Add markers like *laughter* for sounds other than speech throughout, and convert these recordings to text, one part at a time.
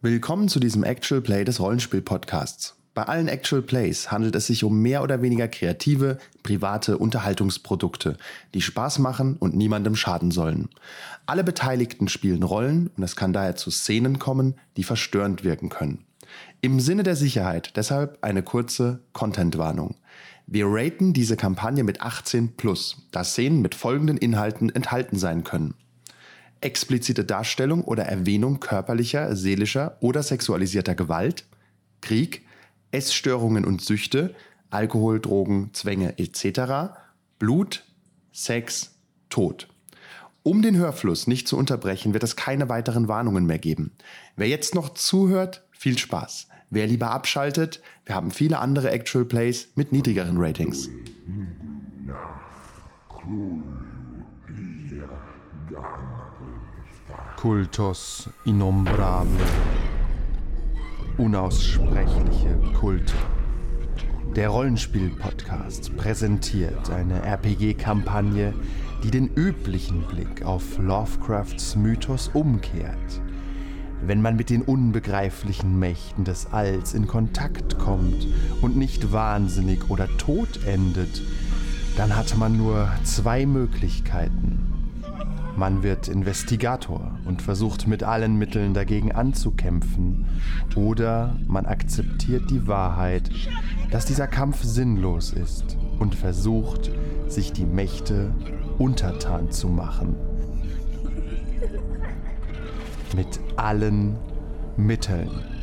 Willkommen zu diesem Actual Play des Rollenspiel-Podcasts. Bei allen Actual Plays handelt es sich um mehr oder weniger kreative, private Unterhaltungsprodukte, die Spaß machen und niemandem schaden sollen. Alle Beteiligten spielen Rollen und es kann daher zu Szenen kommen, die verstörend wirken können. Im Sinne der Sicherheit deshalb eine kurze Content-Warnung. Wir raten diese Kampagne mit 18 plus, da Szenen mit folgenden Inhalten enthalten sein können. Explizite Darstellung oder Erwähnung körperlicher, seelischer oder sexualisierter Gewalt, Krieg, Essstörungen und Süchte, Alkohol, Drogen, Zwänge etc., Blut, Sex, Tod. Um den Hörfluss nicht zu unterbrechen, wird es keine weiteren Warnungen mehr geben. Wer jetzt noch zuhört, viel Spaß. Wer lieber abschaltet, wir haben viele andere Actual Plays mit niedrigeren Ratings. Kultos innombrable. Unaussprechliche Kulte. Der Rollenspiel-Podcast präsentiert eine RPG-Kampagne, die den üblichen Blick auf Lovecrafts Mythos umkehrt. Wenn man mit den unbegreiflichen Mächten des Alls in Kontakt kommt und nicht wahnsinnig oder tot endet, dann hat man nur zwei Möglichkeiten. Man wird Investigator und versucht mit allen Mitteln dagegen anzukämpfen. Oder man akzeptiert die Wahrheit, dass dieser Kampf sinnlos ist und versucht, sich die Mächte untertan zu machen. Mit allen Mitteln.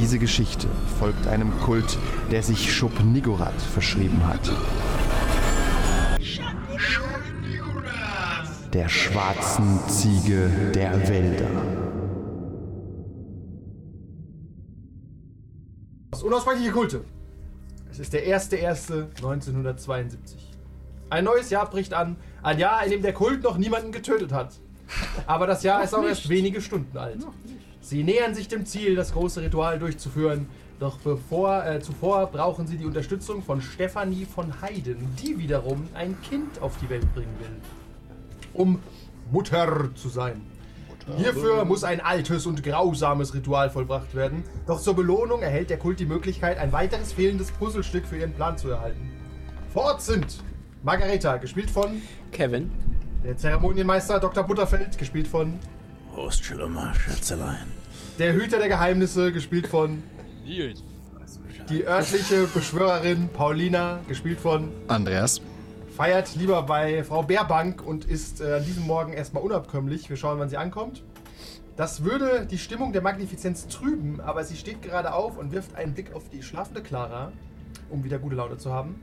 Diese Geschichte folgt einem Kult, der sich Schub Nigorat verschrieben hat. Der schwarzen Ziege der Wälder. Unaussprechliche Kulte. Es ist der 1.1.1972. Ein neues Jahr bricht an. Ein Jahr, in dem der Kult noch niemanden getötet hat. Aber das Jahr ist auch erst wenige Stunden alt. Sie nähern sich dem Ziel, das große Ritual durchzuführen. Doch bevor, äh, zuvor brauchen sie die Unterstützung von Stefanie von Heiden, die wiederum ein Kind auf die Welt bringen will. Um Mutter zu sein. Hierfür muss ein altes und grausames Ritual vollbracht werden. Doch zur Belohnung erhält der Kult die Möglichkeit, ein weiteres fehlendes Puzzlestück für ihren Plan zu erhalten. Vor Ort sind Margareta, gespielt von Kevin. der Zeremonienmeister Dr. Butterfeld, gespielt von Prost, Schillermer, Schätzelein. Der Hüter der Geheimnisse, gespielt von Nils. die örtliche Beschwörerin Paulina, gespielt von Andreas. feiert lieber bei Frau Bärbank und ist äh, an diesem Morgen erstmal unabkömmlich. Wir schauen, wann sie ankommt. Das würde die Stimmung der Magnifizenz trüben, aber sie steht gerade auf und wirft einen Blick auf die schlafende Clara, um wieder gute Laune zu haben.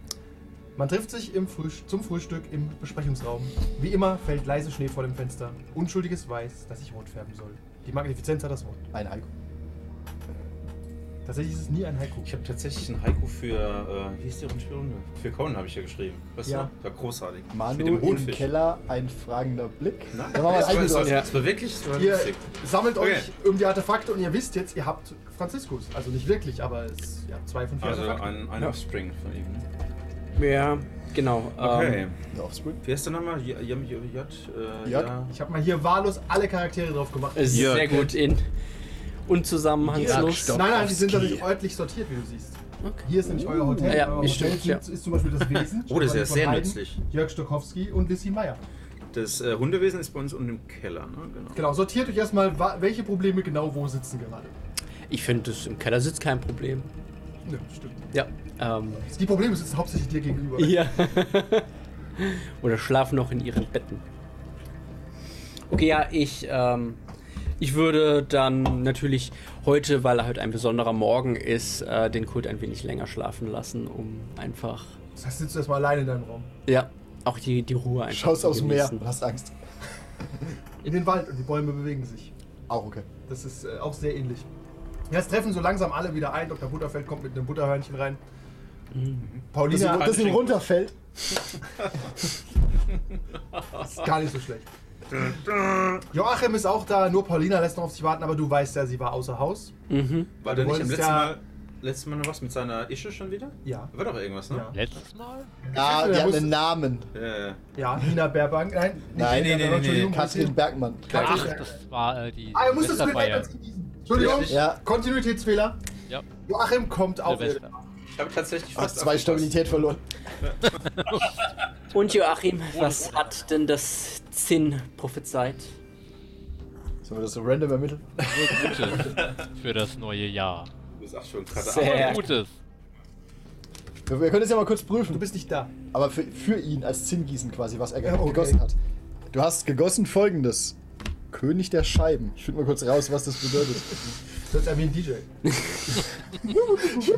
Man trifft sich im Frühst zum Frühstück im Besprechungsraum. Wie immer fällt leise Schnee vor dem Fenster. Unschuldiges Weiß, das sich rot färben soll. Die Magnifizenz hat das Wort. Ein Heiko. Tatsächlich ist es nie ein Haiku. Ich habe tatsächlich ein Haiku für, äh, wie hieß die Rollenspielrunde? Für Conan habe ich ja geschrieben. Weißt Ja. du? War großartig. Manu Mit dem im Hohnfisch. Keller, ein fragender Blick. Wir das, war, das, war, Ja. das war wirklich das war Ihr lustig. sammelt Okay. euch um die Artefakte und ihr wisst jetzt, ihr habt Franziskus. Also nicht wirklich, aber es ja, zwei von vier Also Artefakten. ein, ein Offspring von ihm. Ja, genau. Okay. Ähm, The Offspring. Wie heißt der nochmal? J, J, J, J, äh, J? ja. Ich habe mal hier wahllos alle Charaktere drauf gemacht. ist Ja, sehr okay. gut in unzusammenhangslos. Nein, nein, die sind natürlich örtlich sortiert, wie du siehst. Hier ist nämlich euer Hotel. Ja, euer ist Hotel stimmt, ja. ist zum Beispiel das Wesen. *laughs* Oh, das ist ja sehr Heiden, nützlich. Jörg Stokowski und Lissy Meyer. Das äh, Hundewesen ist bei uns unten im Keller, ne? Genau. Genau, sortiert euch erstmal, welche Probleme genau wo sitzen gerade. Ich finde, das im Keller sitzt kein Problem. Nö, stimmt. Ja. Ähm, Die Probleme sitzen hauptsächlich dir gegenüber. ja. *laughs* Oder schlafen noch in ihren Betten. Okay, ja, ich, ähm, ich würde dann natürlich heute, weil er heute ein besonderer Morgen ist, äh, den Kult ein wenig länger schlafen lassen, um einfach, Das heißt, sitzt du erstmal alleine in deinem Raum. ja, auch die, die Ruhe einfach Schaust zu aufs Meer und hast Angst. In den Wald und die Bäume bewegen sich. Auch okay. Das ist äh, auch sehr ähnlich. Ja, es treffen so langsam alle wieder ein. Dr. Butterfeld kommt mit einem Butterhörnchen rein. Das, Paulina das ihm runterfällt. ist gar nicht so schlecht. Joachim ist auch da, nur Paulina lässt noch auf sich warten, aber du weißt ja, sie war außer Haus. Mhm. War der nicht im letzten ja- Mal letztes Mal noch was mit seiner Ische schon wieder? Ja. War doch irgendwas, ne? Ja. Letztes Mal? Ah, Der die hat einen Namen. Ja, ja. Ja, Nina Baerbank. Nein, nicht Nein, nee, nee, Baerbank, nee, Entschuldigung, Katrin Bergmann. Katrin Ach, Bergmann. das war äh, die Ah, er muss das mit. Entschuldigung. Ja. Kontinuitätsfehler. Ja, Joachim kommt auf. Ich habe tatsächlich Ach, fast zwei. Stabilität verloren. *laughs* Und Joachim, was hat denn das Zinn prophezeit? Sollen wir das so random ermitteln? Gutes *laughs* für das neue Jahr. Du auch schon gerade Sehr. Gutes. Wir, wir können es ja mal kurz Du prüfen. bist nicht da. Aber für, für ihn als Zinngießen quasi, was er Ja, okay. gegossen hat. Du hast gegossen folgendes. König der Scheiben. Ich finde mal kurz raus, was das bedeutet. *laughs* Das ist ja wie ein DJ. *laughs*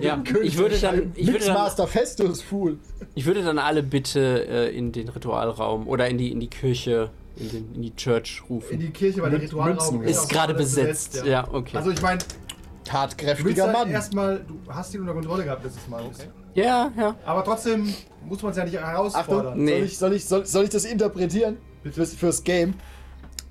Ja, ich würde dann, ich würde dann, Mixmaster Festus Fool. ich würde dann alle bitte äh, in den Ritualraum oder in die, in die Kirche, in, den, in die Church In rufen. die Kirche, weil der Ritualraum Münzen- Ist auch gerade alles besetzt. Ja, okay. Also ich meine, Tatkräftiger ja Mann. erstmal, du hast ihn unter Kontrolle gehabt letztes Mal. ja, ja. Aber trotzdem muss man es ja nicht Achtung, herausfordern. Nee. soll, ich, soll, ich, soll, soll ich das interpretieren? Fürs, fürs Game.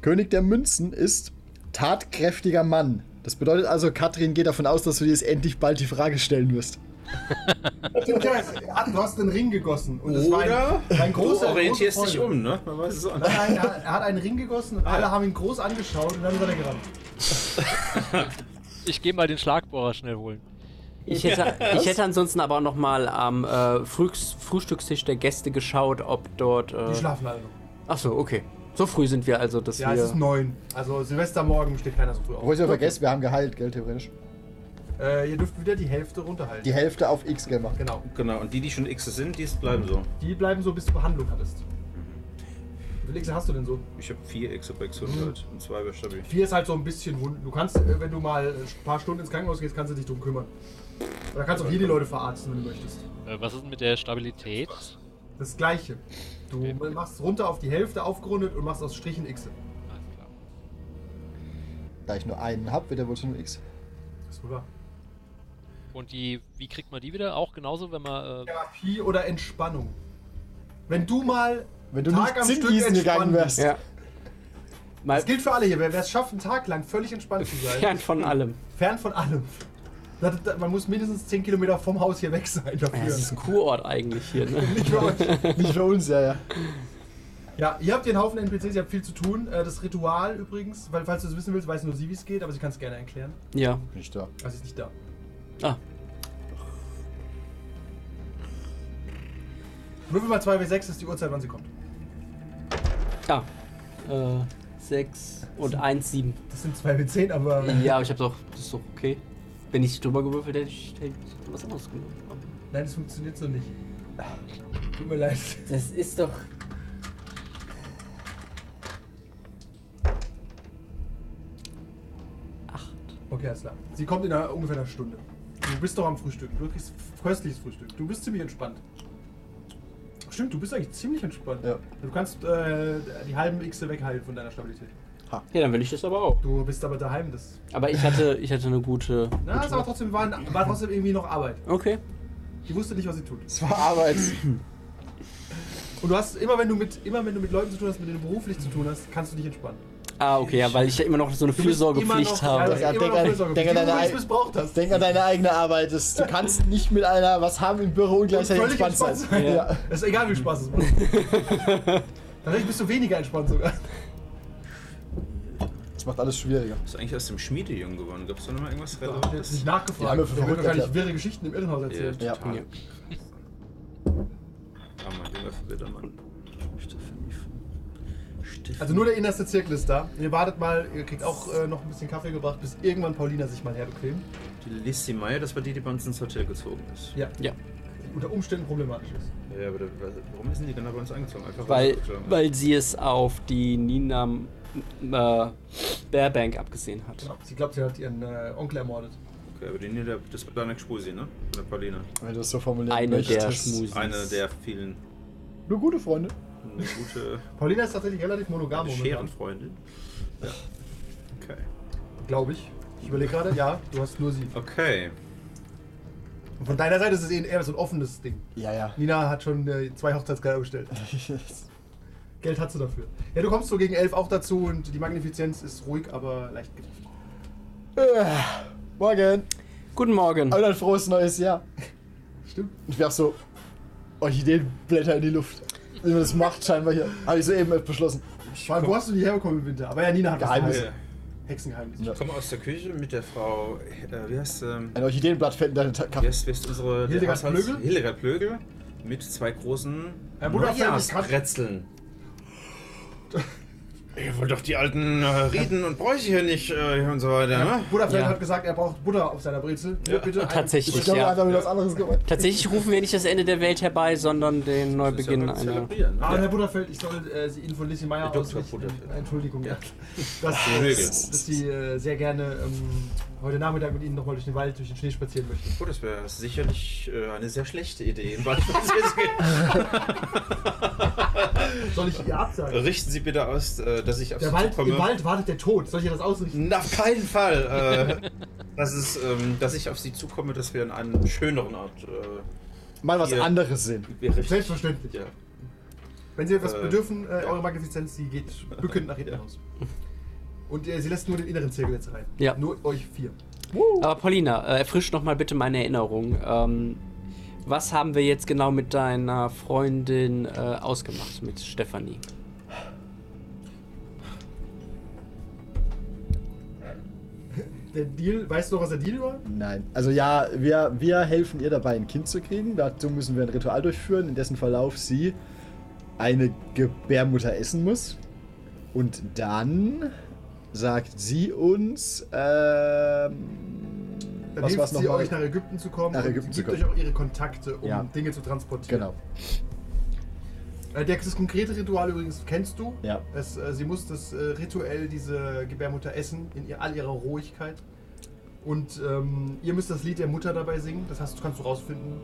König der Münzen ist tatkräftiger Mann. Das bedeutet also, Katrin geht davon aus, dass du dir jetzt endlich bald die Frage stellen wirst. Stimmt, ja, ah, du hast einen Ring gegossen. Und es war Oder ein, ein du großer orientierst große dich um, ne? Man weiß es auch nicht. Nein, er, er hat einen Ring gegossen und alle haben ihn groß angeschaut und dann ist er gerannt. Ich gehe mal den Schlagbohrer schnell holen. Ich hätte, ich hätte ansonsten aber auch noch mal am äh, Frühs- Frühstückstisch der Gäste geschaut, ob dort. Die Äh, schlafen alle noch. ach so, okay. So früh sind wir also, dass Ja, es wir. ist neun. Also Silvestermorgen steht keiner so früh Obwohl auf. ich ja vergessen, wir haben geheilt, gell, theoretisch. Äh, ihr dürft wieder die Hälfte runterhalten. Die Hälfte auf X gell, machen. Genau. Genau, und die, die schon X sind, die bleiben so. Die bleiben so, bis du Behandlung hattest. Wie viele Xe hast du denn so? Ich habe vier X auf X 100 und zwei bei Stabil. Vier ist halt so ein bisschen wund. Du kannst, äh, wenn du mal ein paar Stunden ins Krankenhaus gehst, kannst du dich drum kümmern. Oder kannst auch hier die Leute verarzten, wenn du möchtest. Äh, was ist mit der Stabilität? Das gleiche. Du Okay. machst runter auf die Hälfte aufgerundet und machst aus Strichen X. Alles klar. Da ich nur einen habe, wird er wohl schon nur X. Das ist wohl wahr. Und die, wie kriegt man die wieder? Auch genauso, wenn man. Äh, Therapie oder Entspannung. Wenn du mal Wenn du Tag nicht am Stück Zinngießen gegangen wärst. Ja. Das gilt für alle hier. Wer wer es schafft, einen Tag lang völlig entspannt zu sein, fern von allem. fern von allem. Man muss mindestens 10 Kilometer vom Haus hier weg sein Ja, dafür. das ist ein Kurort eigentlich hier, ne? Nicht für euch. Nicht für uns, ja, ja. Ja, ihr habt hier einen Haufen NPCs, ihr habt viel zu tun. Äh, Das Ritual übrigens, weil falls du es wissen willst, weiß nur sie, wie es geht, aber sie kann es gerne erklären. Ja. Bin ich da. Also sie ist nicht da. Ah. Würfel mal 2W6 ist die Uhrzeit, wann sie kommt. Ah. Äh, 6 und 1, 7. Das sind 2W10, aber. Ja, aber ich hab doch. Das ist doch okay. Wenn ich drüber gewürfelt hätte, hätte ich was anderes genommen. Nein, das funktioniert so nicht. Tut mir leid. Das ist doch. Acht. Okay, alles klar. Sie kommt in einer, ungefähr einer Stunde. Du bist doch am Frühstück. Du kriegst köstliches Frühstück. Du bist ziemlich entspannt. Stimmt, du bist eigentlich ziemlich entspannt. Ja. Du kannst äh, die halben Xe wegheilen von deiner Stabilität. Ja, dann will ich das aber auch. Du bist aber daheim. Das. Aber ich hatte, ich hatte eine gute. Na, ist aber trotzdem, war, war trotzdem irgendwie noch Arbeit. Okay. Die wusste nicht, was sie tut. Es war Arbeit. *clears throat* Und du hast immer, wenn du mit immer wenn du mit Leuten zu tun hast, mit denen du beruflich zu tun hast, kannst du dich entspannen. Ah, okay, ja, weil ich ja immer noch so eine Fürsorgepflicht habe. Ja, Ja, denk an, denk, an deine, denk an deine eigene Arbeit. Das, du kannst nicht mit einer, was haben im Büro und gleichzeitig völlig entspannt entspannt sein. sein. Ja. *laughs* Es ist egal, wie Spaß es macht. *laughs* Tatsächlich bist du weniger entspannt sogar. Das macht alles schwieriger. Ist eigentlich aus dem Schmiedejungen geworden. Gab es da noch mal irgendwas Da hab ich jetzt nicht Die haben nachgefragt. wir wird wahrscheinlich wirre Geschichten im Irrenhaus Ja, erzählen. Ja. total. Ja. Ah, mein Junge verwirrt Mann. Also nur der innerste Zirkel ist da. Ihr wartet mal, ihr kriegt auch äh, noch ein bisschen Kaffee gebracht, bis irgendwann Paulina sich mal herbequemt. Die Lissy Meyer, das war die, die bei uns ins Hotel gezogen ist. Ja. Ja, unter Umständen problematisch ist. Ja, aber da, warum ist denn die genau bei uns eingezogen? Einfach weil, weil sie es auf die Nina äh, Bearbank abgesehen hat. Genau. Sie glaubt, sie hat ihren äh, Onkel ermordet. Okay, aber die Nina, das war deine Spusi, ne? Von der Paulina. Wenn du es so formulieren Eine der. Schmusis. Eine der vielen Nur gute Freunde. eine gute Paulina ist tatsächlich relativ monogam eine. Scherenfreundin. Ja. Okay. Glaube ich. Ich überlege gerade, ja, du hast nur sie. Okay. Und von deiner Seite ist es eher so ein offenes Ding. Ja, ja. Nina hat schon äh, zwei Hochzeitskleider bestellt. *laughs* Geld hat sie dafür. Ja, du kommst so gegen elf auch dazu und die Magnifizenz ist ruhig, aber leicht genervt. Äh, Morgen. Guten Morgen. Und dann frohes neues Jahr. Stimmt. Ich werf so Orchideenblätter in die Luft. Wie man das macht, scheinbar hier. Habe ich soeben beschlossen. Vor allem, wo hast du die herbekommen im Winter? Aber ja, Nina hat Geheimnis. Geheimnis. Hexengeheimnis. Ich komme aus der Küche mit der Frau, äh, wie heißt, ähm, Ein Orchideenblatt fällt in deine Ta- wie Kaffee. heißt, wie heißt unsere Hildegard Haushalts- Plögel? Hildegard Plögel mit zwei großen Herr ich kann- Neujahrskretzeln. *laughs* Ihr wollt doch die alten äh, Riten und Bräuche hier nicht äh, und so weiter, ne? Butterfeld Ja. hat gesagt, er braucht Butter auf seiner Brezel. Ja. Bitte ein- Tatsächlich, Ich glaube, er ja. hat damit was anderes gemeint. Tatsächlich rufen wir nicht das Ende der Welt herbei, sondern den Neubeginn Das ist ja einer. beim Zelebrieren, ne? Ah, Herr Butterfeld, ich soll äh, Sie Ihnen von Lissy Meyer Dr. ausrichten. Butterfeld. Entschuldigung, ja. Dass, Flügel. dass Sie äh, sehr gerne ähm, heute Nachmittag mit Ihnen nochmal durch den Wald, durch den Schnee spazieren möchten. Oh, das wäre sicherlich äh, eine sehr schlechte Idee. Im Wald spazieren zu gehen. *laughs* *laughs* Soll ich ihr absagen? Richten Sie bitte aus, äh, dass ich auf Der Sie Wald, zukomme. Im Wald wartet der Tod. Soll ich ihr das ausrichten? Na, auf keinen Fall. Äh, *laughs* dass, es, ähm, dass ich auf Sie zukomme, dass wir an einem schöneren Ort. Äh, Mal was Hier. anderes sehen. berichten. Selbstverständlich. Ja. Wenn Sie etwas Äh, bedürfen, äh, ja. eure Magnifizenz, sie geht bückend nach hinten Ja. raus. Und äh, sie lässt nur den inneren Zirkel jetzt rein. Ja. Nur euch vier. Aber Paulina, äh, erfrisch noch mal bitte meine Erinnerung. Ähm, was haben wir jetzt genau mit deiner Freundin äh, ausgemacht, mit Stefanie? Der Deal, weißt du noch, was der Deal war? Nein. Also ja, wir, wir helfen ihr dabei, ein Kind zu kriegen. Dazu müssen wir ein Ritual durchführen, in dessen Verlauf sie eine Gebärmutter essen muss. Und dann sagt sie uns, ähm, Dann was hilft sie euch nach Ägypten zu kommen Nach und Ägypten zu gibt euch auch ihre Kontakte, um Ja. Dinge zu transportieren. Genau. Äh, das konkrete Ritual übrigens kennst du. Ja. Es, äh, sie muss das äh, rituell diese Gebärmutter essen, in ihr, all ihrer Rohigkeit. Und ähm, ihr müsst das Lied der Mutter dabei singen. Das hast, kannst du rausfinden.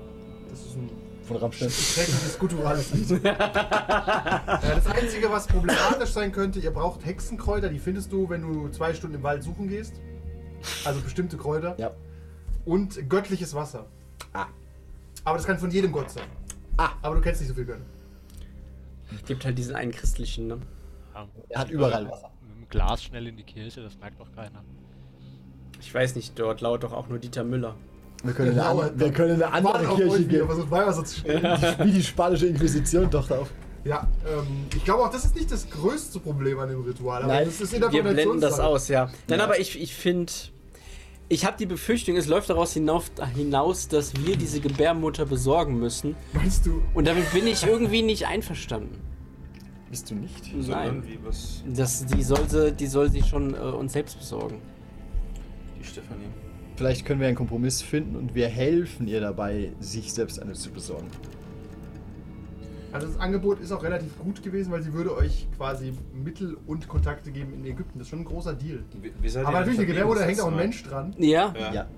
Das ist ein Von Rammstein. schreckliches, gutturales Lied. *laughs* das Einzige, was problematisch sein könnte, ihr braucht Hexenkräuter. Die findest du, wenn du zwei Stunden im Wald suchen gehst. Also bestimmte Kräuter. Ja. Und göttliches Wasser. Ah. Aber das kann von jedem Gott sein. Ah. Aber du kennst nicht so viel Götter. Gibt halt diesen einen christlichen, ne? Ja, Er hat überall Wasser. Mit dem Glas schnell in die Kirche, das merkt doch keiner. Ich weiß nicht, dort lauert doch auch nur Dieter Müller. Wir können, eine, Genau, andere- wir können eine andere Warte auf Kirche gehen. versucht Weihwasser zu stellen. Wie *laughs* die spanische Inquisition doch auf. Ja, ähm, ich glaube auch, das ist nicht das größte Problem an dem Ritual. Aber Nein. das ist Wir blenden das aus, ja. Nein, Ja. aber ich, ich finde, ich habe die Befürchtung, es läuft daraus hinauf, hinaus, dass wir diese Gebärmutter besorgen müssen. Meinst du? Und damit bin ich irgendwie nicht einverstanden. Bist du nicht? Nein. Das, die, soll sie, die soll sie schon äh, uns selbst besorgen. die Stefanie. Vielleicht können wir einen Kompromiss finden und wir helfen ihr dabei, sich selbst eine zu besorgen. Also das Angebot ist auch relativ gut gewesen, weil sie würde euch quasi Mittel und Kontakte geben in Ägypten. Das ist schon ein großer Deal. Wie, wie Aber natürlich, eine verblieben? hängt auch ein Das Mensch dran. Ja? Ja. Ja. Ein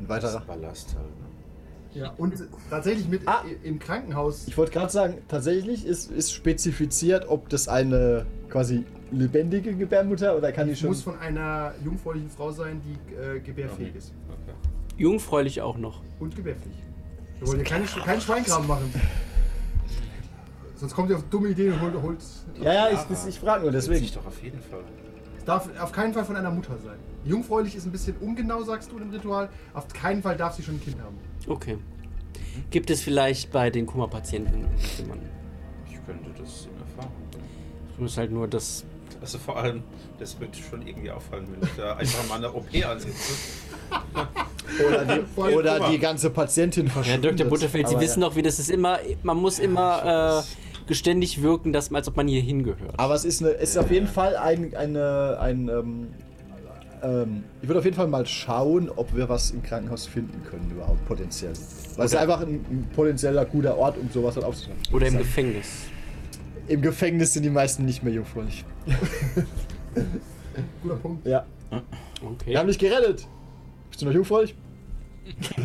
Das weiterer. ist Ballast halt. Ne? Ja. Und tatsächlich mit Ah. im Krankenhaus. Ich wollte gerade sagen, tatsächlich ist, ist spezifiziert, ob das eine quasi lebendige Gebärmutter oder kann die schon. muss von einer jungfräulichen Frau sein, die äh, gebärfähig ist. Okay. Jungfräulich auch noch. Und gebärfähig. Wir wollen hier keinen, keinen Schweinkram machen. Sonst kommt ihr auf dumme Ideen und holt. holt ja, ja, ich, das, ich frage nur deswegen. Ich doch auf jeden Fall. Es darf auf keinen Fall von einer Mutter sein. Jungfräulich ist ein bisschen ungenau, sagst du im Ritual. Auf keinen Fall darf sie schon ein Kind haben. Okay. Gibt es vielleicht bei den Kummerpatienten jemanden? Ich könnte das in Erfahrung bringen. Du musst halt nur das. Also vor allem, das wird schon irgendwie auffallen, wenn ich da einfach mal eine OP ansitze. *laughs* Oder die, oder die ganze Patientin Herr verschwindet. Dr. Butterfeld, Sie Aber wissen ja. doch, wie das ist immer. Man muss immer äh, geständig wirken, dass, als ob man hier hingehört. Aber es ist, eine, es ist auf jeden Fall ein, eine, ein ähm, ähm, ich würde auf jeden Fall mal schauen, ob wir was im Krankenhaus finden können, überhaupt potenziell. Weil es ist einfach ein, ein potenzieller guter Ort, um sowas halt aufzunehmen. Oder im Gefängnis. Im Gefängnis sind die meisten nicht mehr jungfräulich. *laughs* Guter Punkt. Ja. Okay. Wir haben dich gerettet. Bist du noch jungfräulich? *laughs*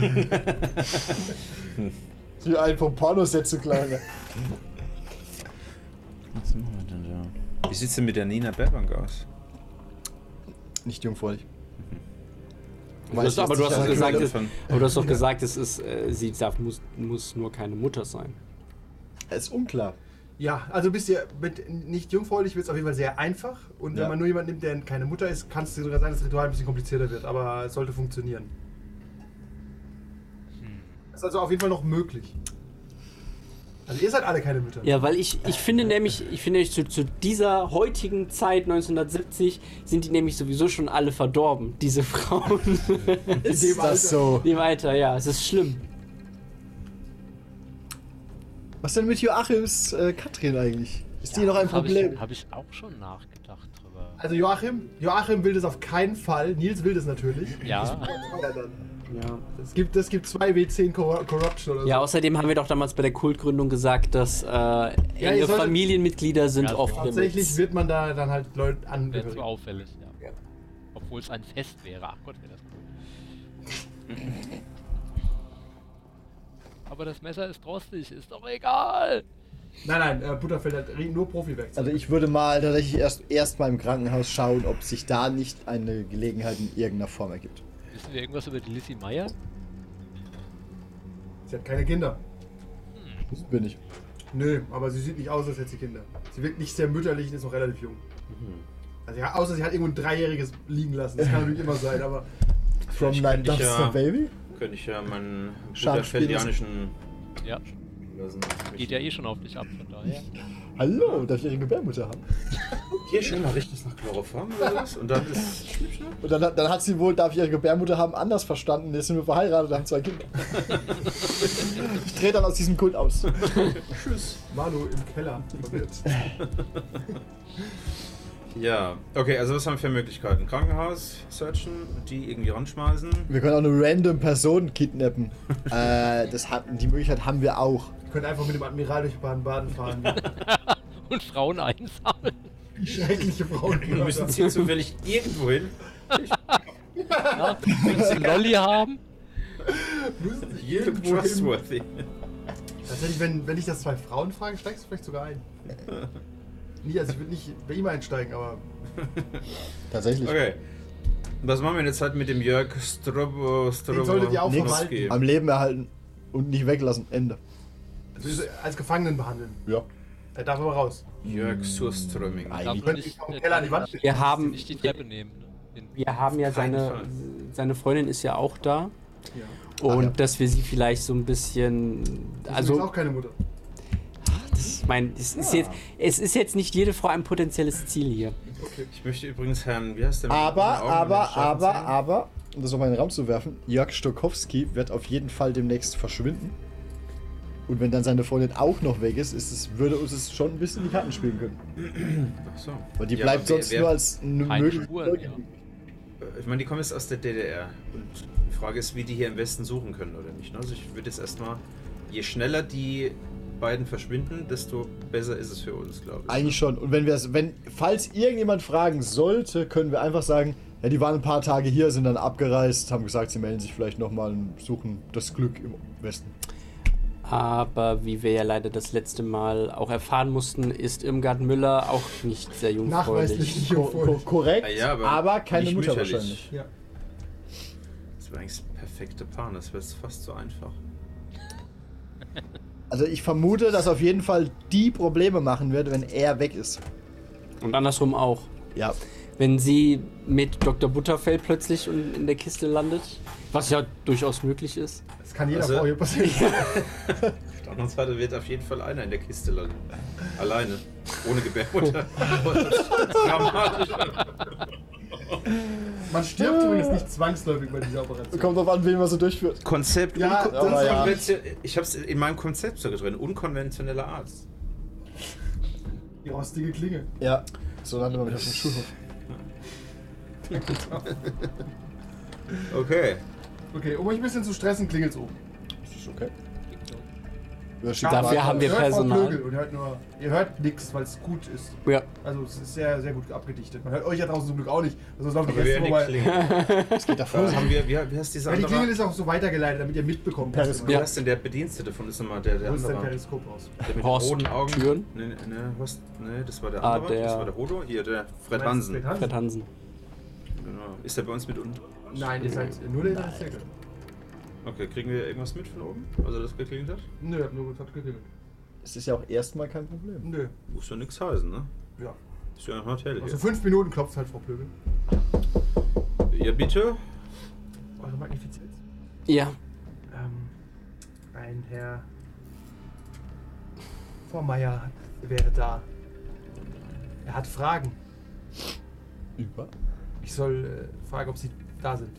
Die einen vom Pornoset zu klein. Was machen wir denn da? Wie sieht's denn mit der Nina Baerbank aus? Nicht jungfräulich. Du hast, aber, du hast doch gesagt, es, aber du hast doch gesagt, es ist, äh, sie darf, muss, muss nur keine Mutter sein. Es ist unklar. Ja, also bist ihr mit nicht jungfräulich wird es auf jeden Fall sehr einfach. Und wenn Ja. man nur jemanden nimmt, der keine Mutter ist, kann es sogar sein, dass das Ritual ein bisschen komplizierter wird. Aber es sollte funktionieren. Das ist also auf jeden Fall noch möglich. Also ihr seid alle keine Mütter. Ja, weil ich, ich finde nämlich, ich finde nämlich zu, zu dieser heutigen Zeit 1970 sind die nämlich sowieso schon alle verdorben, diese Frauen. *laughs* Ist dem Alter. das so? Dem Alter, ja, es ist schlimm. Was denn mit Joachims äh, Katrin eigentlich? Ist die noch ein Habe Problem? ich, hab ich auch schon nachgedacht drüber. Also Joachim, Joachim will das auf keinen Fall. Nils will das natürlich. Ja, Ja, dann. Ja. Es gibt, es gibt zwei W10 Cor Corruption oder so. ja, außerdem haben wir doch damals bei der Kultgründung gesagt, dass äh, enge ihr solltet- Familienmitglieder sind Ja, oft Tatsächlich Limits. wird man da dann halt Leute wäre zu angehörig. auffällig, ja. Ja. Obwohl es ein Fest wäre. Ach Gott, wäre das gut. Aber das Messer ist rostig, ist doch egal. Nein, nein, äh, Butterfeld hat nur Profi-Werkzeug. Also ich würde mal tatsächlich erst, erst mal im Krankenhaus schauen, ob sich da nicht eine Gelegenheit in irgendeiner Form ergibt. Wissen wir irgendwas über die Lissy Meyer? sie hat keine Kinder. Das bin ich. Nö, aber sie sieht nicht aus, als hätte sie Kinder. Sie wirkt nicht sehr mütterlich und ist noch relativ jung. Also ja, außer sie hat irgendwo ein Dreijähriges liegen lassen. Das kann natürlich immer sein, aber From Nine könnte ich Ducks ja- to Baby? Könnte ich ja meinen butterfeldianischen Ja, lassen. geht ja eh schon auf dich ab, von daher. Hallo, darf ich ihre Gebärmutter haben? Hier schnell mal riecht das nach Chloroform oder was? Und dann ist Und dann, hat- dann hat sie wohl, darf ich ihre Gebärmutter haben, anders verstanden. Jetzt sind wir verheiratet und haben zwei Kinder. ich drehe dann aus diesem Kult aus. tschüss. Manu im Keller. *laughs* Ja, okay, also was haben wir für Möglichkeiten? Krankenhaus, searchen, die irgendwie ranschmeißen. Wir können auch eine random Person kidnappen. *laughs* äh, das hat, die Möglichkeit haben wir auch. Wir können einfach mit dem Admiral durch Baden-Baden fahren. *laughs* Und Frauen einsammeln. Die schreckliche Frauen. Wir müssen sie zufällig irgendwo hin. Du einen Lolli haben? You look trustworthy. Tatsächlich, wenn, wenn ich das zwei Frauen frage, steigst du vielleicht sogar ein. *laughs* Nie, also ich würde nicht bei ihm einsteigen, aber *laughs* Tatsächlich. Okay. Was machen wir der Zeit mit dem Jörg Strobo Den solltet ihr auch Nix. verwalten. Am Leben erhalten und nicht weglassen. Ende. also als Gefangenen behandeln. Ja. Er darf aber raus. Jörg Surströmming. Nicht, nicht, Wir haben, nicht die Treppe nehmen. Ne? Wir haben ja seine, seine Freundin ist ja auch da. Ja. Und ja. dass wir sie vielleicht so ein bisschen. Also ist auch keine Mutter. Ich meine, es, ist jetzt, es ist jetzt nicht jede Frau ein potenzielles Ziel hier. Ich möchte übrigens Herrn, wie heißt der? Aber, aber, aber, Zähnen? aber, um das auf einen Raum zu werfen, Jörg Stokowski wird auf jeden Fall demnächst verschwinden. Und wenn dann seine Freundin auch noch weg ist, ist es, würde uns es schon ein bisschen in die Karten spielen können. Ach so. Weil die Ja, bleibt wer- sonst wer- nur als eine Folge. ja. Ich meine, die kommen jetzt aus der DDR. Und die Frage ist, wie die hier im Westen suchen können oder nicht. ne? Also ich würde jetzt erstmal, je schneller die beiden verschwinden, desto besser ist es für uns, glaube ich. Eigentlich schon. Und wenn wir es, wenn, falls irgendjemand fragen sollte, können wir einfach sagen, ja, die waren ein paar Tage hier, sind dann abgereist, haben gesagt, sie melden sich vielleicht nochmal und suchen das Glück im Westen. Aber wie wir ja leider das letzte Mal auch erfahren mussten, ist Irmgard Müller auch nicht sehr Nachweislich jungfräulich. nicht Ko ko jungfräulich. korrekt, ja, aber aber, keine Mutter mütterlich. wahrscheinlich. Ja. Das wäre eigentlich das perfekte Paar. Das wäre fast so einfach. Also ich vermute, dass auf jeden Fall die Probleme machen wird, wenn er weg ist. Und andersrum auch. Ja. Wenn sie mit Dr. Butterfeld plötzlich in der Kiste landet, was ja durchaus möglich ist. Das kann jeder Also- Frau hier passieren. *laughs* Auf der anderen Seite wird auf jeden Fall einer in der Kiste landen. Alleine. Ohne Gebärmutter. *laughs* *laughs* Dramatisch. Man stirbt übrigens nicht zwangsläufig bei dieser Operation. Kommt drauf an, wen man so durchführt. Konzept. Ja, unko- das aber ja. Ich habe es in meinem Konzept sogar drin. Unkonventioneller Arzt. Die rostige Klinge. Ja. So landet man mich auf dem Schulhof. Okay. Okay, um euch ein bisschen zu stressen, klingelt's oben. Das ist okay. Ja, Dafür haben wir hört Personal. Und ihr hört nur, ihr hört nichts, weil es gut ist. Ja. Also es ist sehr, sehr gut abgedichtet. Man hört euch ja draußen zum Glück auch nicht. Also es Gäste hören die vorbei. Das *laughs* geht davor. Da haben wir, wie, wie heißt dieser Ja, die? Klingel ist auch so weitergeleitet, damit ihr mitbekommt. was Periskop. Wie immer- heißt denn der Bedienstete von ist nochmal der, der Wo ist andere? Periskop raus? Der mit Horst roten Augen. Türen? Nee, nee, nee, Horst, nee, das war der Ah, andere. der- Das war der Hodo. Hier, der Fred Hansen. Fred Hansen? Fred Hansen. Genau. Ist der bei uns mit unten? Nein, ihr seid nur der der Zirkel. Okay, kriegen wir irgendwas mit von oben? Also das geklingelt hat? Nö, hat nur hat geklingelt. Das ist ja auch erstmal kein Problem. Nö. Muss ja nichts heißen, ne? Ja. Ist ja ein Hotel Also hier. fünf Minuten klopft halt Frau Plögel. Ja, bitte? Eure Magnifizenz. Ja. Ähm, Ein Herr Vormeier wäre da. Er hat Fragen. Über? Ich soll äh, fragen, ob Sie da sind.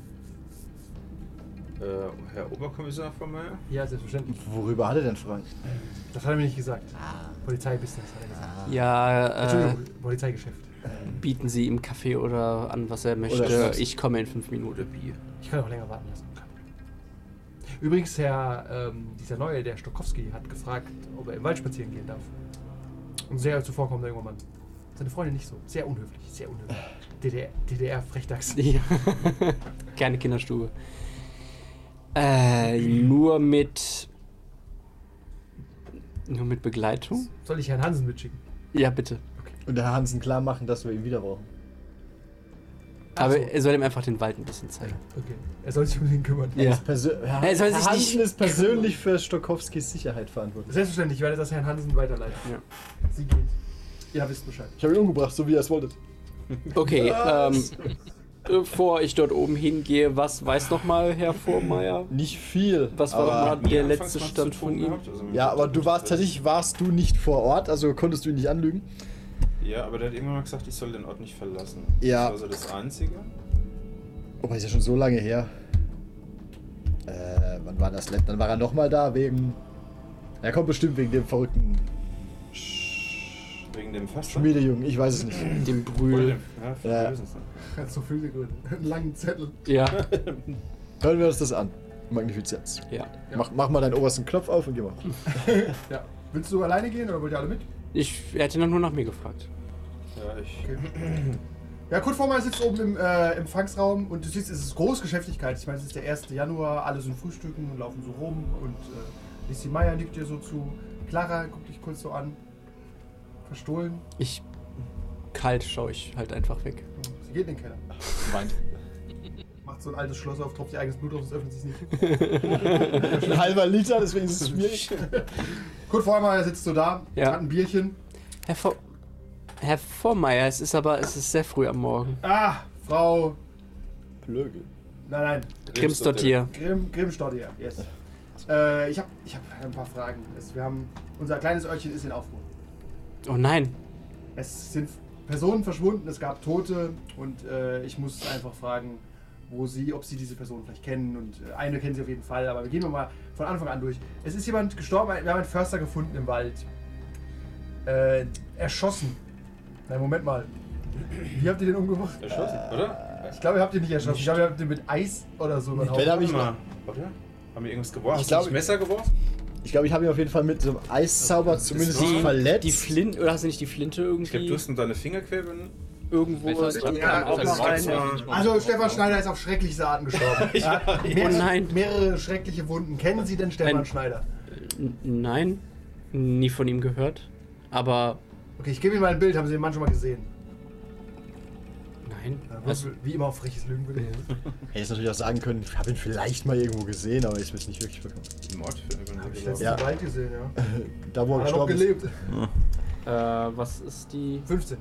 Äh, Herr Oberkommissar von Meyer? Ja, selbstverständlich. Worüber hat er denn Fragen? Das hat er mir nicht gesagt. Polizeibusiness hat er gesagt. Ja, äh, Entschuldigung, Polizeigeschäft. bieten Sie ihm Kaffee oder an, was er möchte. Ich komme in fünf Minuten. Bier. Ich kann auch länger warten lassen. Übrigens, Herr, ähm, dieser Neue, der Stokowski, hat gefragt, ob er im Wald spazieren gehen darf. Ein sehr zuvorkommender junger Mann. Seine Freundin nicht so. Sehr unhöflich, sehr unhöflich. DDR, DDR-Frechdachs. *laughs* Ja. Keine Kinderstube. Äh, nur mit. Nur mit Begleitung? Soll ich Herrn Hansen mitschicken? Ja, bitte. Und der Herr Hansen klar machen, dass wir ihn wieder brauchen. Aber so. er soll ihm einfach den Wald ein bisschen zeigen. Okay. Er soll sich um ihn kümmern. Ja. Herr, Er soll Herr sich Hansen nicht ist persönlich für Stokowskis Sicherheit verantwortlich. Selbstverständlich, ich werde das Herrn Hansen weiterleiten. Ja. Sie geht. Ihr wisst Bescheid. Ich habe ihn umgebracht, so wie ihr es wolltet. Okay, *laughs* ähm, bevor ich dort oben hingehe, was weiß nochmal Herr Vormeier? Nicht viel. Was war aber, nochmal der letzte Stand von ihm? Also Ja, aber du warst tatsächlich, warst du nicht vor Ort, also konntest du ihn nicht anlügen. Ja, aber der hat irgendwann mal gesagt, ich soll den Ort nicht verlassen. Ja. Das war so das Einzige. Oh, ist ja schon so lange her. Äh, wann war das letzte? Dann war er nochmal da wegen. Er kommt bestimmt wegen dem verrückten Wegen dem Fass. Schmiedejungen, ich weiß es nicht. Dem Brühl. dem, ja, Ja. ja. Ist Hat so viele Gründe. Einen langen Zettel. Ja, *laughs* Hören wir uns das an. Magnifizenz. ja. Mach, mach mal deinen obersten Knopf auf und geh mal. *laughs* Ja. Willst du alleine gehen oder wollt ihr alle mit? Ich hätte dann nur nach mir gefragt. ja, ich. *clears throat* Ja, Kurt Vormann sitzt oben im äh, Empfangsraum und du siehst, es ist Großgeschäftigkeit. Ich meine, es ist der 1. Januar, alle sind frühstücken und laufen so rum und äh, Lissy Meier nickt dir so zu. Clara guckt dich kurz so an. Verstohlen. Ich. Kalt schaue ich halt einfach weg. Sie geht in den Keller. Meint. *laughs* Macht so ein altes Schloss auf, tropft ihr eigenes Blut auf, es öffnet sich nicht. *laughs* Ein halber Liter, deswegen ist es schwierig. *laughs* Kurt Vormann sitzt so da, Ja. hat ein Bierchen. Herr Vor. Herr Vormeier, es ist aber es ist sehr früh am Morgen. Ah, Frau. Plögel. Nein, nein. Grimstottier. Grimm, Grimmstadt hier, yes. Äh, ich habe ich hab ein paar Fragen. Es, wir haben, unser kleines Örtchen ist in Aufruhr. Oh nein. Es sind Personen verschwunden, es gab Tote und äh, ich muss einfach fragen, wo sie, ob sie diese Personen vielleicht kennen. Und äh, eine kennen sie auf jeden Fall, aber wir gehen mal von Anfang an durch. Es ist jemand gestorben, wir haben einen Förster gefunden im Wald. Äh, erschossen. Nein, Moment mal. Wie habt ihr den umgebracht? Erschossen, oder? Ich glaube, ihr habt ihn nicht erschossen. Ich glaube, ihr habt ihn mit Eis oder so überhaupt. Wenn hab ich mal. Oder? Haben wir irgendwas geworfen? Ich Hast du glaub- das Messer geworfen? Ich glaube, ich habe ihn auf jeden Fall mit so einem Eiszauber zumindest war- verletzt. Die Flinte, oder hast du nicht die Flinte Ich glaube, irgendwie du hast ihm deine Fingerquerben. irgendwo? Ganz- Ja. Also Stefan Schneider ist auf schrecklichste Arten gestorben. *laughs* ja. Oh nein. Mehrere schreckliche Wunden. Kennen Sie denn Stefan Ein- Schneider? Nein, nie von ihm gehört. Aber Okay, ich gebe Ihnen mal ein Bild. Haben Sie den Mann schon mal gesehen? Nein. Ja, Also, wie immer auf freches Lügen will. *laughs* Hätte ich natürlich auch sagen können, ich habe ihn vielleicht mal irgendwo gesehen, aber ich will es nicht wirklich bekommen. Mordfilme. Habe ich letztens Ja. im Wald gesehen, ja. *laughs* Da, wo er er noch gestorben ist. gelebt. äh, was ist die 15.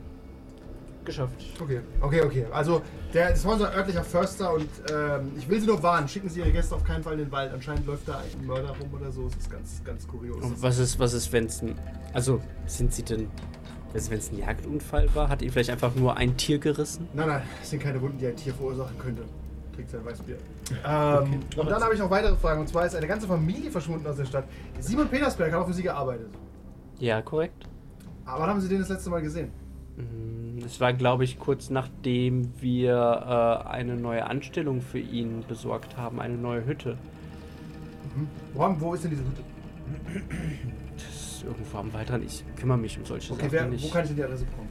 geschafft? Okay, okay, okay. Also, der, das war unser örtlicher Förster und ähm, ich will Sie nur warnen. Schicken Sie Ihre Gäste auf keinen Fall in den Wald. Anscheinend läuft da ein Mörder rum oder so. Es ist ganz, ganz kurios. Und was ist, was ist, wenn es ein. Also, sind sie denn. Also, wenn es ein Jagdunfall war, hat ihn vielleicht einfach nur ein Tier gerissen? Nein, nein, das sind keine Wunden, die ein Tier verursachen könnte. Trinkt sein Weißbier. *laughs* Ähm, und dann habe ich noch weitere Fragen. Und zwar ist eine ganze Familie verschwunden aus der Stadt. Simon Petersberg hat auch für Sie gearbeitet. Ja, korrekt. Aber wann haben Sie den das letzte Mal gesehen? Mm, Es war, glaube ich, kurz nachdem wir äh, eine neue Anstellung für ihn besorgt haben, eine neue Hütte. Wo, haben, wo ist denn diese Hütte? *clears throat* Irgendwo am Waldrand. Ich kümmere mich um solche Okay, Sachen wer, nicht. wo kann ich denn die Adresse bekommen?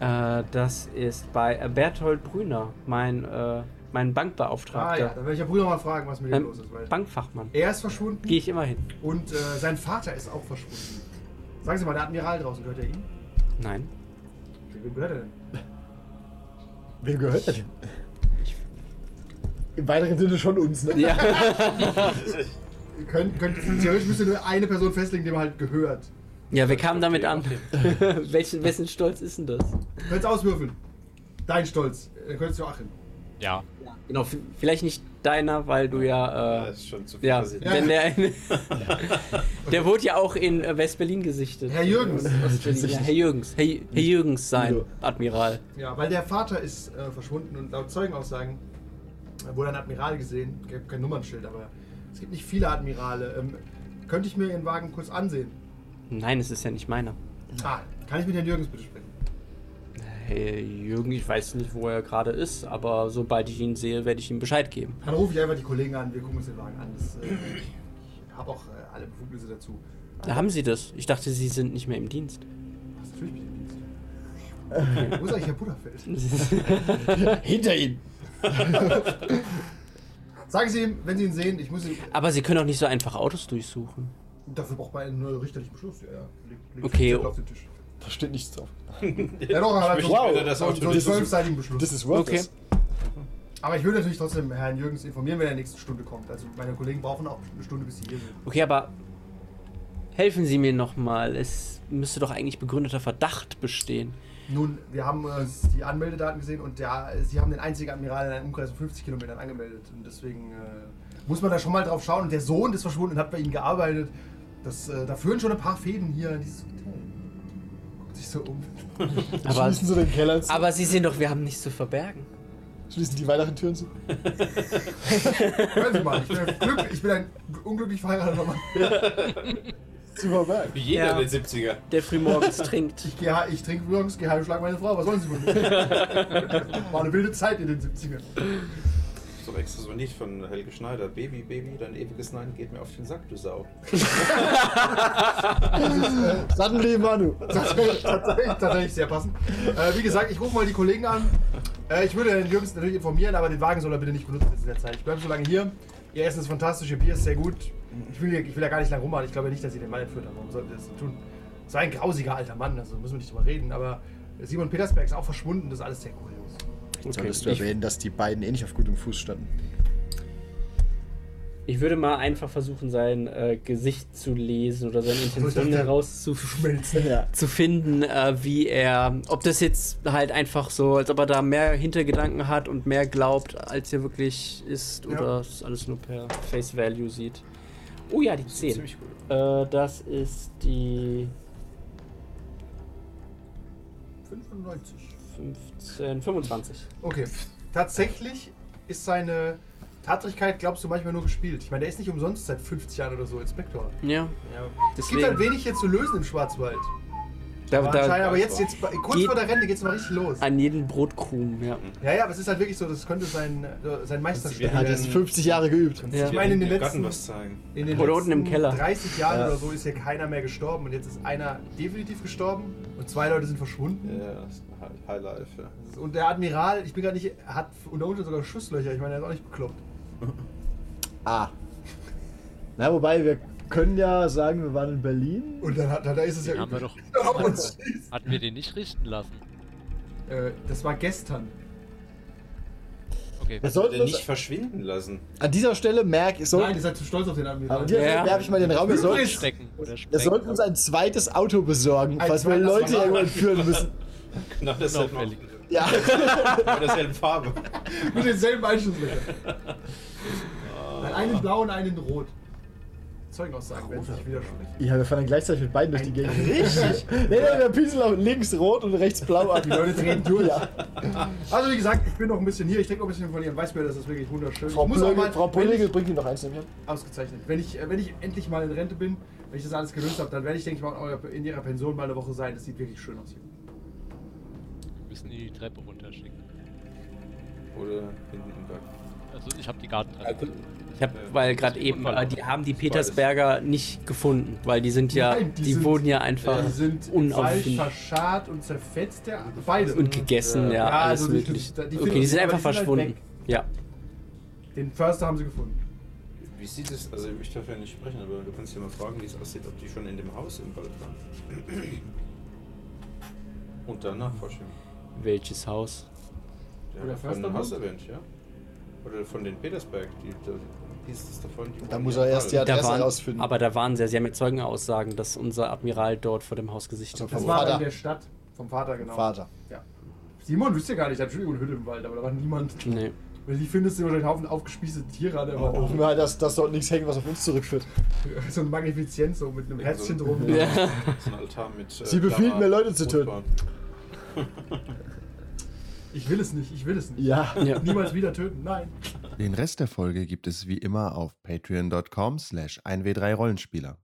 Äh, das ist bei äh, Berthold Brüner, mein, äh, mein Ah Bankbeauftragter. ja, dann werde ich ja Bruder mal fragen, was mit dem Ähm, los ist. Weil Bankfachmann. er ist verschwunden Gehe ich immer hin. und äh, sein Vater ist auch verschwunden. Sagen Sie mal, der Admiral draußen, gehört er Ihnen? Nein. Wem gehört er denn? Wem gehört er denn? Im weiteren Sinne schon uns, ne? Ja. *laughs* *laughs* Ihr könnt, könnt, theoretisch müsst ihr nur eine Person festlegen, dem er halt gehört. ja, wir kamen damit an. *laughs* Welchen, wessen Stolz ist denn das? Könnt ihr auswürfeln. Dein Stolz. Ihr könnt Joachim. Ja. Genau, v- vielleicht nicht deiner, weil du ja. Äh, Das ist schon zu viel ja, wenn der. *laughs* *laughs* der wurde ja auch in äh, West-Berlin gesichtet. Herr Jürgens. Ja, Herr Jürgens. Herr, Herr Jürgens sein, Udo. Admiral. Ja, weil der Vater ist äh, verschwunden und laut Zeugenaussagen äh, wurde ein Admiral gesehen. Kein Nummernschild, aber es gibt nicht viele Admirale. Ähm, könnte ich mir Ihren Wagen kurz ansehen? Nein, es ist ja nicht meiner. Ah, kann ich mit Herrn Jürgens bitte sprechen? Herr Jürgen, ich weiß nicht, wo er gerade ist, aber sobald ich ihn sehe, werde ich ihm Bescheid geben. Dann rufe ich einfach die Kollegen an, wir gucken uns den Wagen an. Das, äh, ich habe auch äh, alle Befugnisse dazu. Da haben Sie das. Ich dachte, Sie sind nicht mehr im Dienst. Was natürlich bin ich im Dienst. Okay, wo ist eigentlich Herr Butterfeld? *laughs* Hinter ihm. *laughs* Sagen Sie ihm, wenn Sie ihn sehen, ich muss ihn. aber Sie können auch nicht so einfach Autos durchsuchen. Dafür braucht man einen richterlichen Beschluss. Ja, ja. Leg, leg Okay. auf den Tisch. Da steht nichts drauf. *laughs* Ja, doch, aber so, später das so, Auto so einen zwölfseitigen Beschluss. Das ist Okay. Aber ich will natürlich trotzdem Herrn Jürgens informieren, wenn er nächste Stunde kommt. Also meine Kollegen brauchen auch eine Stunde, bis sie hier sind. Okay, aber helfen Sie mir nochmal. Es müsste doch eigentlich begründeter Verdacht bestehen. Nun, wir haben äh, die Anmeldedaten gesehen und der, sie haben den einzigen Admiral in einem Umkreis von 50 Kilometern angemeldet. Und deswegen äh, muss man da schon mal drauf schauen. Und der Sohn ist verschwunden und hat bei ihnen gearbeitet. Das, äh, da führen schon ein paar Fäden hier in dieses Hotel. Guckt sich so um. *laughs* Aber, Schließen Sie den Keller zu. aber Sie sehen doch, wir haben nichts zu verbergen. Schließen die Weihnachtentüren zu. *laughs* Hören Sie mal, ich bin, ein Glück, ich bin ein unglücklich verheirateter Mann. *laughs* Super Berg. Wie jeder Ja. in den 70er. Der frühmorgens trinkt. Ich, gehe, ich trinke übrigens, gehe heim und schlag meine Frau. Was wollen Sie von mir? War eine wilde Zeit in den 70ern. So extra so nicht von Helge Schneider. Baby, Baby, dein ewiges Nein geht mir auf den Sack, du Sau. *laughs* Suddenly Manu. tatsächlich, tatsächlich, tatsächlich sehr passend. Äh, wie gesagt, ich rufe mal die Kollegen an. Äh, ich würde den Jürgens natürlich informieren, aber den Wagen soll er bitte nicht benutzen in der Zeit. Ich bleibe so lange hier. Ihr Essen ist fantastisch, ihr Bier ist sehr gut. Ich will, ich will ja gar nicht lange rummachen. Ich glaube nicht, dass sie den Mann entführt haben. Warum sollten wir das tun? War ein grausiger alter Mann, also müssen wir nicht drüber reden. Aber Simon Petersberg ist auch verschwunden. Das ist alles sehr kurios. Solltest du ich, erwähnen, dass die beiden eh nicht auf gutem Fuß standen. ich würde mal einfach versuchen, sein äh, Gesicht zu lesen oder seine Intentionen dachte, herauszufinden. Ja. *laughs* zu finden, äh, wie er, ob das jetzt halt einfach so, als ob er da mehr Hintergedanken hat und mehr glaubt, als er wirklich ist, Ja. oder es alles nur per Face Value sieht. Oh ja, die 10. Ziemlich gut. Äh, das ist die 95. 15, 25. Okay. Tatsächlich ist seine Tatsächlichkeit, glaubst du, manchmal nur gespielt. Ich meine, der ist nicht umsonst seit 50 Jahren oder so Inspektor. Ja, Ja. Es gibt halt wenig hier zu lösen im Schwarzwald. Da, Aber, da, anscheinend, aber jetzt, jetzt kurz vor der Rente geht es mal richtig los. an jeden Brotkrumen, ja. Ja, ja, aber es ist halt wirklich so, das könnte sein, äh, sein Meisterstück Er hat jetzt werden. 50 Jahre geübt. Ja. Ich meine, in den letzten, Garten was zeigen. in den Oder unten im Keller. 30 Jahren Ja. oder so ist hier keiner mehr gestorben und jetzt ist einer definitiv gestorben und zwei Leute sind verschwunden. Ja, das ist High- Highlife. Ja. Und der Admiral, ich bin gerade nicht, hat unter Umständen sogar Schusslöcher. Ich meine, er ist auch nicht bekloppt. Ah. Na, wobei, wir können ja sagen, wir waren in Berlin. Und dann hat, da ist es ja Den haben wir doch. *laughs* Uns- Hatten wir den nicht richten lassen? Äh, das war gestern. Okay. Wir sollten Den nicht verschwinden lassen. an dieser Stelle merken, so, Nein, ihr seid zu stolz auf den an Admiral. dieser Stelle Ja. werfe ich mal den Raum, wir sollten, Stecken oder wir sollten uns ein zweites Auto besorgen, Ein falls wir Leute Auto. irgendwo entführen müssen. Genau derselben, Unauffällig. Ja. *laughs* mit derselben Farbe. Mit denselben Einschusslöchern. *laughs* Einen blau und einen rot. Zeugenaussagen werden sich widersprechen. Ja, wir fahren dann gleichzeitig mit beiden durch die Gegend. *laughs* Richtig. *laughs* nee, nee, wir pieseln auch links rot und rechts blau an. Die Leute drehen *laughs* durch. Ja. Also wie gesagt, ich bin noch ein bisschen hier. Ich trinke noch ein bisschen von ihrem Weißbier. Das ist wirklich wunderschön. Frau ich muss auch Pullegel, wenn bringt Ihnen noch eins nehmen. ausgezeichnet. Wenn ich, äh, wenn ich endlich mal in Rente bin, wenn ich das alles gelöst habe, dann werde ich, denke ich mal, in ihrer Pension mal eine Woche sein. Das sieht wirklich schön aus hier. Wir müssen die Treppe runterschicken. Oder hinten im Garten. Also ich habe die Gartentreppe. Ich habe, weil gerade eben, äh, die haben die Petersberger nicht gefunden, weil die sind ja, Nein, die, sind- wurden ja einfach Die sind falsch unauffindlich verscharrt und zerfetzt. Ja, beide. und gegessen, ja, Ja, alles also die- möglich. die- die okay, die sind einfach die sind halt verschwunden. weg. ja. Den Förster haben sie gefunden. Wie sieht es, also ich darf ja nicht sprechen, aber du kannst ja mal fragen, wie es aussieht, ob die schon in dem Haus im Wald waren. Und danach forschen. Welches Haus? Ja, Oder von Försterhaus? Haus erwähnt, ja. Oder von den Petersberg, die. Die Da muss er erst die. Adresse Da waren, rausfinden. aber da waren sehr, haben mit Zeugenaussagen, dass unser Admiral dort vor dem Haus gesichtet Also Das war Vater. in der Stadt. Vom Vater, genau. Vater. Ja. Simon wüsste gar nicht, Entschuldigung, Hütte im Wald, aber da war niemand. Nee. Weil die findest du den Haufen aufgespießte Tiere an der Wand. Hoffen wir halt, dass, dass dort nichts hängt, was auf uns zurückführt. *laughs* So ein Magnifizienz so mit einem Ja, Herzchen so- drum. Ja. So ein Altar mit. äh, Sie befiehlt mir, Leute zu töten. *laughs* Ich will es nicht, ich will es nicht. Ja. Ja. Niemals wieder töten, nein. Den Rest der Folge gibt es wie immer auf patreon.com slash 1w3rollenspieler.